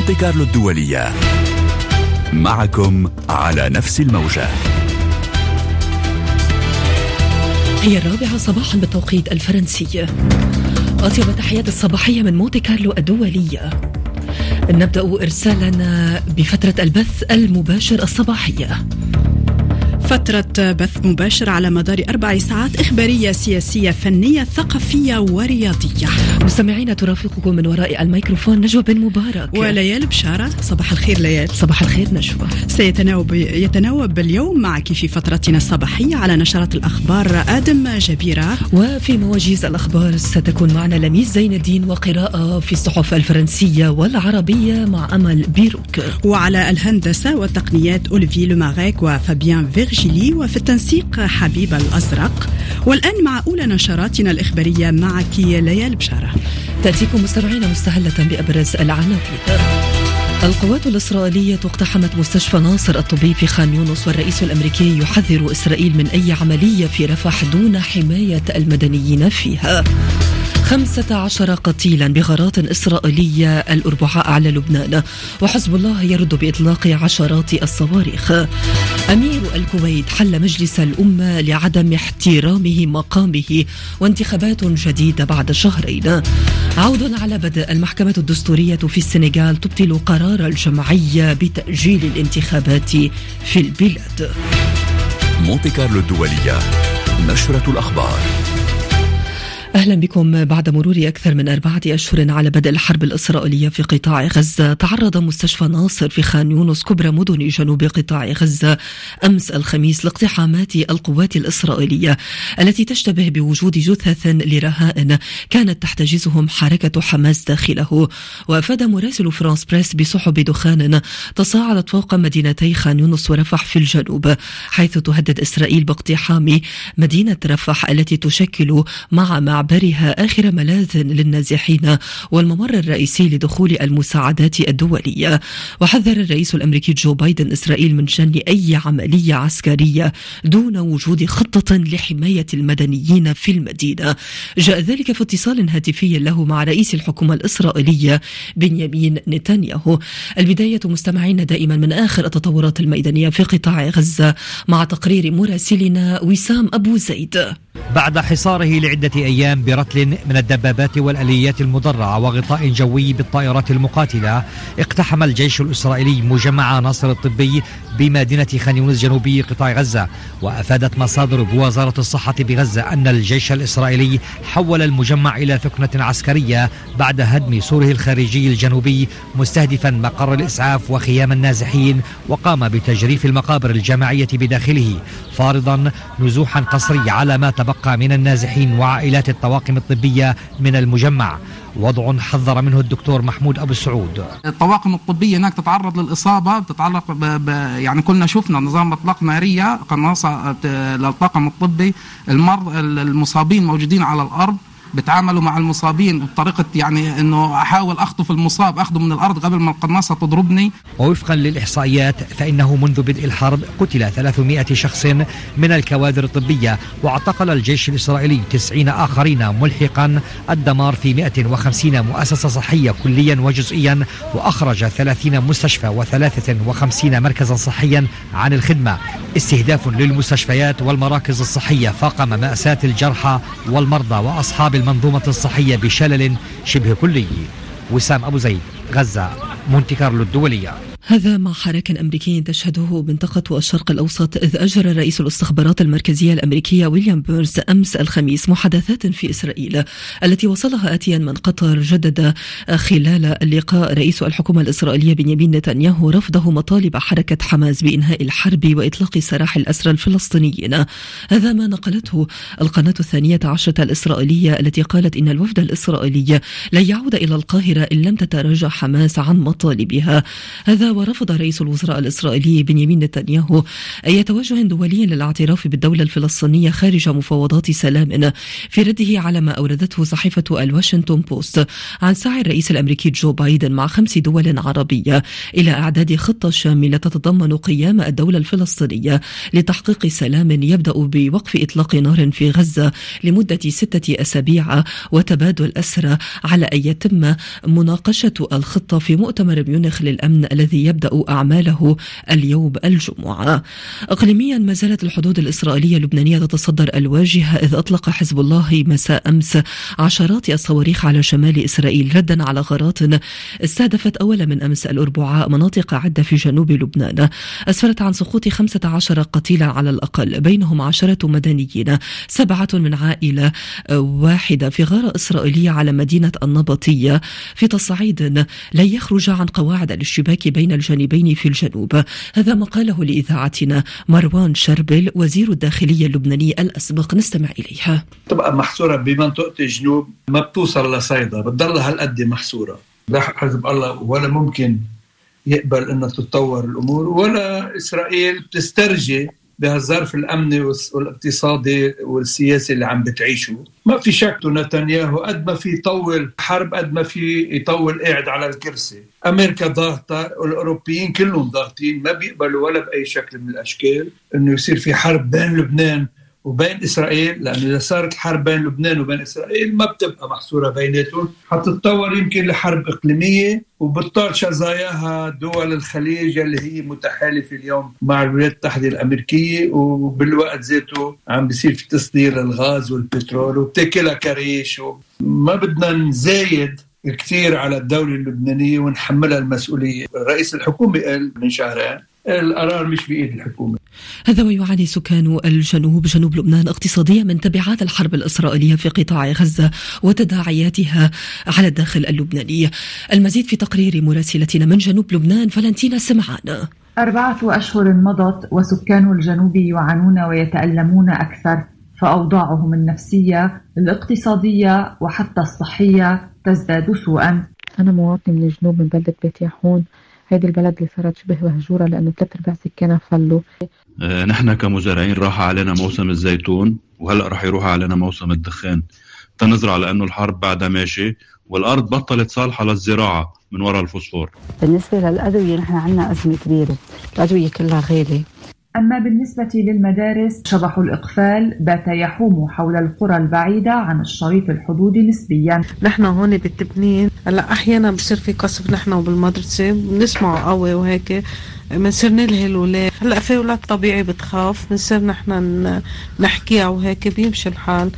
مونتي كارلو الدولية. معكم على نفس الموجة. هي الرابعة صباحا بالتوقيت الفرنسي. أطيب تحيات الصباحية من مونتي كارلو الدولية. نبدأ إرسالنا بفترة البث المباشر الصباحية. فترة بث مباشر على مدار أربع ساعات إخبارية سياسية فنية ثقافية ورياضية. مستمعينا ترافقكم من وراء الميكروفون نجوى بن مبارك. وليال بشارة صباح الخير ليال صباح الخير نجوى. سيتناوب يتناوب اليوم معك في فترتنا الصباحية على نشرات الأخبار آدم جبيرة. وفي مواجيز الأخبار ستكون معنا لميس زين الدين وقراءة في الصحف الفرنسية والعربية مع أمل بيروك. وعلى الهندسة والتقنيات أوليفي لوماغيك وفابيان فيرجي. الشيلي وفي التنسيق حبيب الأزرق. والآن مع أولى نشراتنا الإخبارية معك ليال بشارة. تأتيكم مستمعين مستهلة بأبرز العناوين. القوات الإسرائيلية اقتحمت مستشفى ناصر الطبي في خان يونس والرئيس الأمريكي يحذر إسرائيل من أي عملية في رفح دون حماية المدنيين فيها. خمسة عشر قتيلا بغارات إسرائيلية الأربعاء على لبنان. وحزب الله يرد بإطلاق عشرات الصواريخ. أمير الكويت حل مجلس الأمة لعدم احترامه مقامه وانتخابات جديدة بعد شهرين. عود على بدء المحكمة الدستورية في السنغال تبطل قرار الجمعية بتأجيل الانتخابات في البلاد. مونتي كارلو الدولية نشرة الأخبار. أهلا بكم بعد مرور أكثر من أربعة أشهر على بدء الحرب الإسرائيلية في قطاع غزة. تعرض مستشفى ناصر في خان يونس كبرى مدن جنوب قطاع غزة أمس الخميس لاقتحامات القوات الإسرائيلية التي تشتبه بوجود جثث لرهائن كانت تحتجزهم حركة حماس داخله. وأفاد مراسل فرانس بريس بسحب دخان تصاعدت فوق مدينتي خان يونس ورفح في الجنوب حيث تهدد إسرائيل باقتحام مدينة رفح التي تشكل مع معبرها آخر ملاذ للنازحين والممر الرئيسي لدخول المساعدات الدولية. وحذر الرئيس الأمريكي جو بايدن إسرائيل من شن أي عملية عسكرية دون وجود خطة لحماية المدنيين في المدينة. جاء ذلك في اتصال هاتفي له مع رئيس الحكومة الإسرائيلية بنيامين نتنياهو. البداية مستمعين دائما من آخر التطورات الميدانية في قطاع غزة مع تقرير مراسلنا وسام أبو زيد. بعد حصاره لعدة أيام برتل من الدبابات والأليات المدرعة وغطاء جوي بالطائرات المقاتلة اقتحم الجيش الإسرائيلي مجمع ناصر الطبي بمدينة خان يونس جنوبي قطاع غزة. وأفادت مصادر بوزارة الصحة بغزة أن الجيش الإسرائيلي حول المجمع إلى ثكنة عسكرية بعد هدم سوره الخارجي الجنوبي مستهدفا مقر الإسعاف وخيام النازحين وقام بتجريف المقابر الجماعية بداخله فارضا نزوحا قصري على ما تبقى من النازحين وعائلات الطواقم الطبية من المجمع. وضع حذر منه الدكتور محمود أبو السعود الطواقم الطبية هناك تتعرض للإصابة بتتعلق ب... ب... يعني كلنا شفنا نظام إطلاق نارية قناصة للطاقم الطبي المرض المصابين موجودين على الأرض. بتعاملوا مع المصابين بطريقة يعني إنه أحاول أخطف المصاب اخذه من الأرض قبل ما القناصة تضربني. ووفقا للإحصائيات فإنه منذ بدء الحرب قتل 300 شخص من الكوادر الطبية واعتقل الجيش الإسرائيلي 90 آخرين ملحقا الدمار في 150 مؤسسة صحية كليا وجزئيا وأخرج 30 مستشفى و53 مركزا صحيا عن الخدمة. استهداف للمستشفيات والمراكز الصحية فاقم مأساة الجرحى والمرضى وأصحاب المنظومة الصحية بشلل شبه كلي. وسام أبو زيد غزة مونتي كارلو الدولية. هذا مع حراك أمريكي تشهده منطقة الشرق الأوسط إذ أجرى رئيس الاستخبارات المركزية الأمريكية ويليام بيرز أمس الخميس محادثات في إسرائيل التي وصلها آتيا من قطر جدد خلال اللقاء. رئيس الحكومة الإسرائيلية بنيامين نتنياهو رفضه مطالب حركة حماس بإنهاء الحرب وإطلاق سراح الأسرى الفلسطينيين. هذا ما نقلته القناة الثانية عشرة الإسرائيلية التي قالت إن الوفد الإسرائيلي لن يعود إلى القاهرة إن لم تتراجع حماس عن مطالبها. هذا ورفض رئيس الوزراء الإسرائيلي بنيامين نتنياهو أي توجه دولي للاعتراف بالدولة الفلسطينية خارج مفاوضات سلام في رده على ما أوردته صحيفة الواشنطن بوست عن سعي الرئيس الأمريكي جو بايدن مع خمس دول عربية إلى إعداد خطة شاملة تتضمن قيام الدولة الفلسطينية لتحقيق سلام يبدأ بوقف إطلاق نار في غزة لمدة ستة أسابيع وتبادل أسرى على أن يتم مناقشة الخطة في مؤتمر ميونخ للأمن الذي يبدأ أعماله اليوم الجمعة. إقليميا ما زالت الحدود الإسرائيلية اللبنانية تتصدر الواجهة إذ أطلق حزب الله مساء أمس عشرات الصواريخ على شمال إسرائيل ردا على غارات استهدفت أول من أمس الأربعاء مناطق عدة في جنوب لبنان. أسفرت عن سقوط 15 قتيلا على الأقل بينهم عشرة مدنيين سبعة من عائلة واحدة في غارة إسرائيلية على مدينة النبطية في تصعيد. لن يخرج عن قواعد الاشتباك بين الجانبين في الجنوب. هذا ما قاله لإذاعتنا مروان شربل وزير الداخلية اللبناني الأسبق. نستمع إليها. تبقى محصورة بمنطقة الجنوب ما بتوصل لصيدا. بتضلها هالقد محصورة. لا حزب الله ولا ممكن يقبل انه تتطور الأمور ولا إسرائيل بتسترجي بهالظرف الامني والاقتصادي والسياسي اللي عم بتعيشه. ما في شك نتنياهو قد ما في يطول حرب قد ما في يطول قاعد على الكرسي. أمريكا ضاغطة والاوروبيين كلهم ضاغطين ما بيقبلوا ولا بأي شكل من الأشكال إنه يصير في حرب بين لبنان وبين إسرائيل لأنه إذا صارت الحرب بين لبنان وبين إسرائيل ما بتبقى محصورة بيناتهم. حتتطور يمكن لحرب إقليمية وبتطال شظاياها دول الخليج اللي هي متحالفة اليوم مع الولايات المتحدة الأمريكية وبالوقت ذاته عم بيصير في تصدير الغاز والبترول وبتاكلها كريش. ما بدنا نزايد كثير على الدولة اللبنانية ونحملها المسؤولية. رئيس الحكومة قال من شهرين القرار مش بإيد الحكومة. هذا ويعاني سكان الجنوب جنوب لبنان اقتصاديا من تبعات الحرب الإسرائيلية في قطاع غزة وتداعياتها على الداخل اللبناني. المزيد في تقرير مراسلتنا من جنوب لبنان فلنتينا سمعان أربعة أشهر مضت وسكان الجنوب يعانون ويتألمون أكثر فأوضاعهم النفسية الاقتصادية وحتى الصحية تزداد سوءا. أنا مواطن من الجنوب من بلدة بيت ياحون هيدي البلد اللي صارت شبه مهجورة لأنه ثلاث أرباع سكانها فلوا آه نحن كمزارعين راح علينا موسم الزيتون وهلأ راح يروح علينا موسم الدخان. تنزرع لأنه الحرب بعدها ماشي والأرض بطلت صالحة للزراعة من وراء الفوسفور. بالنسبة للأدوية نحن عندنا أزمة كبيرة. الأدوية كلها غالية. أما بالنسبة للمدارس شبح الإقفال بات يحوم حول القرى البعيدة عن الشريط الحدودي نسبيا. نحن هون بتبنين هلا أحيانا بصير في قصف نحن وبالمدرسة بنسمع قوي وهيك بنصير نلهي الولاد. هلا في أولاد طبيعي بتخاف بنصير نحن نحكيها وهيك بيمشي الحال.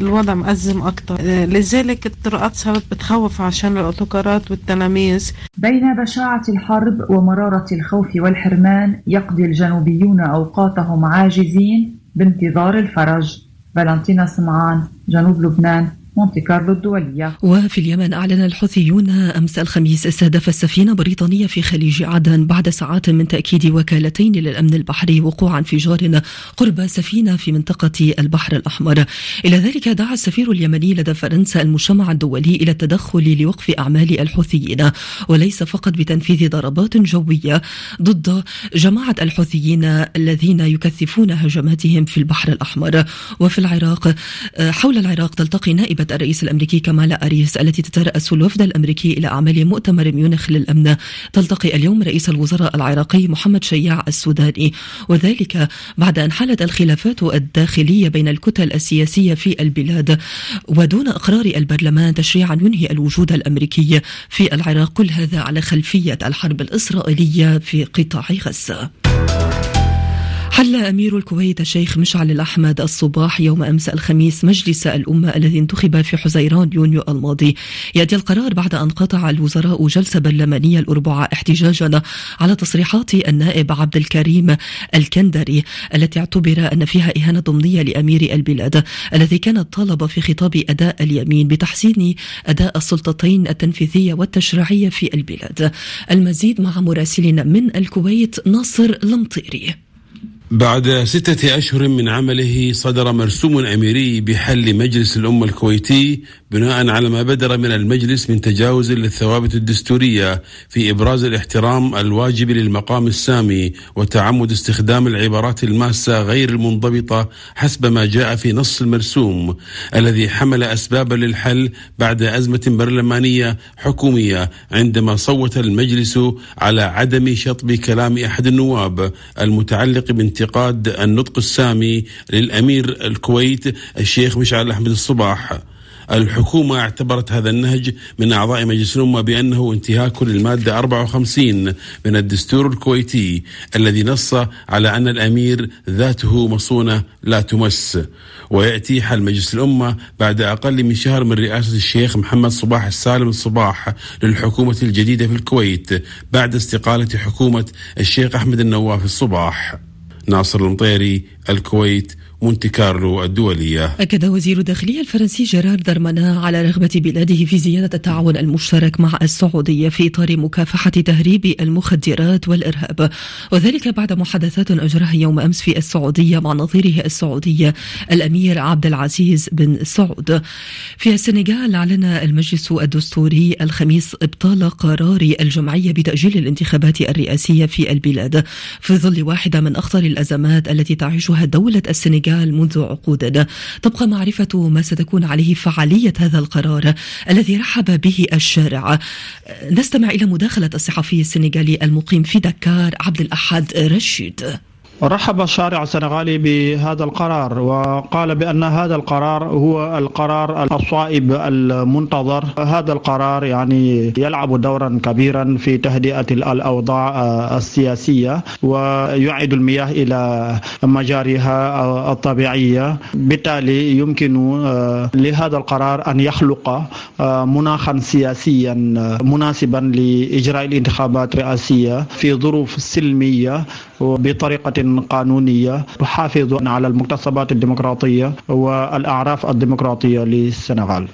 الوضع مأزم أكثر لذلك الطرقات صارت بتخوف عشان الأوتوكارات والتلاميذ. بين بشاعة الحرب ومرارة الخوف والحرمان يقضي الجنوبيون أوقاتهم عاجزين بانتظار الفرج. فالنتينا سمعان جنوب لبنان. مونتي كارلو الدولية. وفي اليمن أعلن الحوثيون أمس الخميس استهدف السفينة بريطانية في خليج عدن بعد ساعات من تأكيد وكالتين للأمن البحري وقوع انفجار قرب سفينة في منطقة البحر الأحمر. إلى ذلك دعا السفير اليمني لدى فرنسا المجتمع الدولي إلى التدخل لوقف أعمال الحوثيين. وليس فقط بتنفيذ ضربات جوية ضد جماعة الحوثيين الذين يكثفون هجماتهم في البحر الأحمر. وفي العراق حول العراق تلتقي نائبة الرئيس الأمريكي كمالا أريس التي تترأس الوفد الأمريكي إلى أعمال مؤتمر ميونخ للأمن. تلتقي اليوم رئيس الوزراء العراقي محمد شياع السوداني. وذلك بعد أن حالت الخلافات الداخلية بين الكتل السياسية في البلاد. ودون إقرار البرلمان تشريعا ينهي الوجود الأمريكي في العراق. كل هذا على خلفية الحرب الإسرائيلية في قطاع غزة. حل أمير الكويت الشيخ مشعل الأحمد الصباح يوم أمس الخميس مجلس الأمة الذي انتخب في حزيران يونيو الماضي. يأتي القرار بعد أن قطع الوزراء جلسة برلمانية الأربعاء احتجاجا على تصريحات النائب عبد الكريم الكندري التي اعتبر أن فيها إهانة ضمنية لأمير البلاد الذي كان طالب في خطاب أداء اليمين بتحسين أداء السلطتين التنفيذية والتشريعية في البلاد. المزيد مع مراسلنا من الكويت ناصر لمطيري بعد ستة أشهر من عمله صدر مرسوم أميري بحل مجلس الأمة الكويتي بناء على ما بدر من المجلس من تجاوز للثوابت الدستورية في إبراز الاحترام الواجب للمقام السامي وتعمد استخدام العبارات الماسة غير المنضبطة حسب ما جاء في نص المرسوم الذي حمل أسبابا للحل بعد أزمة برلمانية حكومية عندما صوت المجلس على عدم شطب كلام أحد النواب المتعلق بانتقاد النطق السامي للأمير الكويت الشيخ مشعل أحمد الصباح. الحكومة اعتبرت هذا النهج من أعضاء مجلس الأمة بأنه انتهاك للمادة 54 من الدستور الكويتي الذي نص على أن الأمير ذاته مصونة لا تمس. ويأتي حل مجلس الأمة بعد أقل من شهر من رئاسة الشيخ محمد صباح السالم الصباح للحكومة الجديدة في الكويت بعد استقالة حكومة الشيخ أحمد النواف الصباح. ناصر المطيري الكويت. مونتي كارلو الدولية. أكد وزير الداخلية الفرنسي جيرار درمانا على رغبة بلاده في زيادة التعاون المشترك مع السعودية في إطار مكافحة تهريب المخدرات والإرهاب. وذلك بعد محادثات أجراها يوم أمس في السعودية مع نظيره السعودي الأمير عبد العزيز بن سعود. في السنغال أعلن المجلس الدستوري الخميس إبطال قرار الجمعية بتأجيل الانتخابات الرئاسية في البلاد. في ظل واحدة من أخطر الأزمات التي تعيشها دولة السنغال السنغال منذ عقود تبقى معرفة ما ستكون عليه فعالية هذا القرار الذي رحب به الشارع. نستمع إلى مداخلة الصحفي السنغالي المقيم في دكار عبد الأحد رشيد. رحب الشارع السنغالي بهذا القرار وقال بأن هذا القرار هو القرار الصائب المنتظر. هذا القرار يعني يلعب دورا كبيرا في تهدئة الأوضاع السياسية ويعيد المياه إلى مجاريها الطبيعية. بالتالي يمكن لهذا القرار أن يخلق مناخا سياسيا مناسبا لإجراء الانتخابات الرئاسية في ظروف سلمية. وبطريقة قانونية تحافظ على المكتسبات الديمقراطية والأعراف الديمقراطية للسنغال.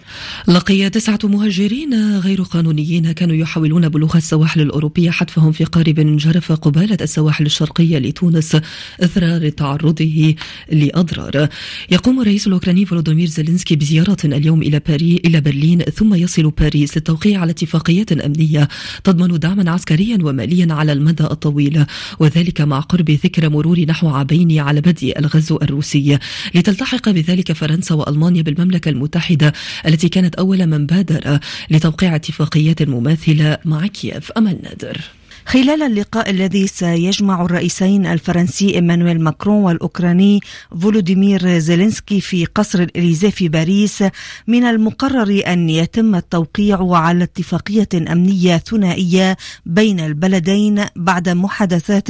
لقي تسعة مهاجرين غير قانونيين كانوا يحاولون بلوغ السواحل الأوروبية حتفهم في قارب جرف قبالة السواحل الشرقية لتونس إثر تعرضه لأضرار. يقوم الرئيس الأوكراني فولودومير زيلينسكي بزيارة اليوم إلى باري إلى برلين ثم يصل باريس للتوقيع على اتفاقية أمنية تضمن دعما عسكريا وماليا على المدى الطويل وذلك مع قرب ذكرى مرور نحو عامين على بدء الغزو الروسي. لتلتحق بذلك فرنسا وألمانيا بالمملكة المتحدة التي كانت أول من بادر لتوقيع اتفاقيات مماثلة مع كييف. أمل نادر. خلال اللقاء الذي سيجمع الرئيسين الفرنسي إيمانويل ماكرون والأوكراني فولوديمير زيلينسكي في قصر الإليزيه في باريس من المقرر أن يتم التوقيع على اتفاقية أمنية ثنائية بين البلدين بعد محادثات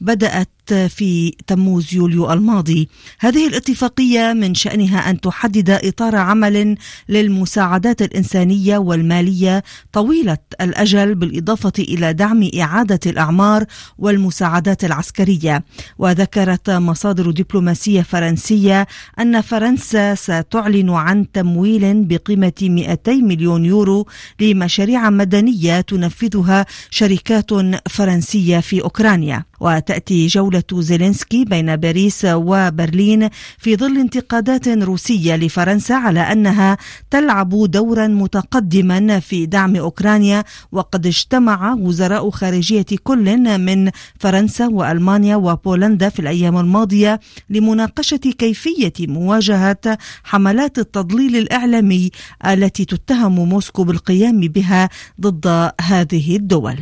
بدأت في تموز يوليو الماضي. هذه الاتفاقية من شأنها أن تحدد إطار عمل للمساعدات الإنسانية والمالية طويلة الأجل بالإضافة إلى دعم إعادة الأعمار والمساعدات العسكرية. وذكرت مصادر دبلوماسية فرنسية أن فرنسا ستعلن عن تمويل بقيمة 200 مليون يورو لمشاريع مدنية تنفذها شركات فرنسية في أوكرانيا. وتأتي جولة زيلينسكي بين باريس وبرلين في ظل انتقادات روسية لفرنسا على أنها تلعب دورا متقدما في دعم أوكرانيا وقد اجتمع وزراء خارجية كل من فرنسا وألمانيا وبولندا في الأيام الماضية لمناقشة كيفية مواجهة حملات التضليل الإعلامي التي تتهم موسكو بالقيام بها ضد هذه الدول.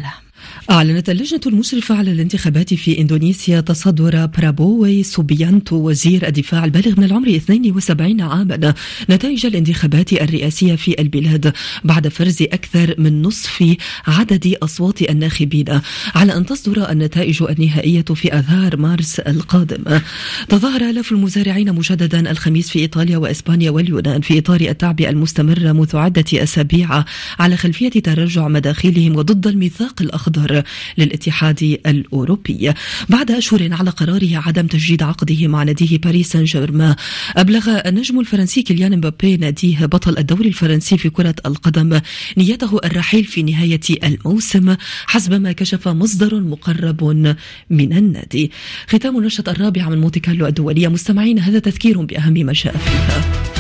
أعلنت اللجنة المشرفة على الانتخابات في إندونيسيا تصدر برابوي سوبيانتو وزير الدفاع البالغ من العمر 72 عاما نتائج الانتخابات الرئاسية في البلاد بعد فرز أكثر من نصف عدد أصوات الناخبين على أن تصدر النتائج النهائية في أذار مارس القادم. تظاهر آلاف المزارعين مجددا الخميس في إيطاليا وإسبانيا واليونان في إطار التعبئة المستمرة منذ عدة أسابيع على خلفية تراجع مداخيلهم وضد الميثاق الأخضر. للاتحاد الأوروبي. بعد أشهر على قراره عدم تجديد عقده مع ناديه باريس سان جيرمان أبلغ النجم الفرنسي كيليان مبابي ناديه بطل الدوري الفرنسي في كرة القدم نيته الرحيل في نهاية الموسم حسب ما كشف مصدر مقرب من النادي. ختام النشرة الرابعة من مونتي كارلو الدولية مستمعين هذا تذكير بأهم ما جاء فيها.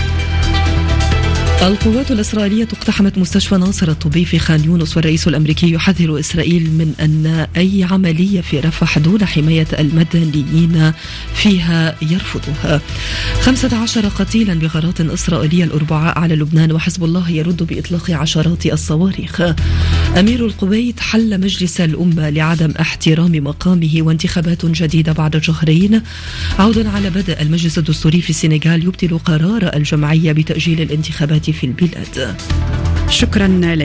القوات الإسرائيلية اقتحمت مستشفى ناصر الطبي في خان يونس والرئيس الأمريكي يحذر إسرائيل من أن أي عملية في رفح دون حماية المدنيين فيها يرفضها. 15 قتيلا بغارات إسرائيلية الأربعاء على لبنان وحزب الله يرد بإطلاق عشرات الصواريخ. أمير الكويت حل مجلس الأمة لعدم احترام مقامه وانتخابات جديدة بعد شهرين. عودا على بدء المجلس الدستوري في السنغال يبطل قرار الجمعية بتأجيل الانتخابات في البلاد. شكرا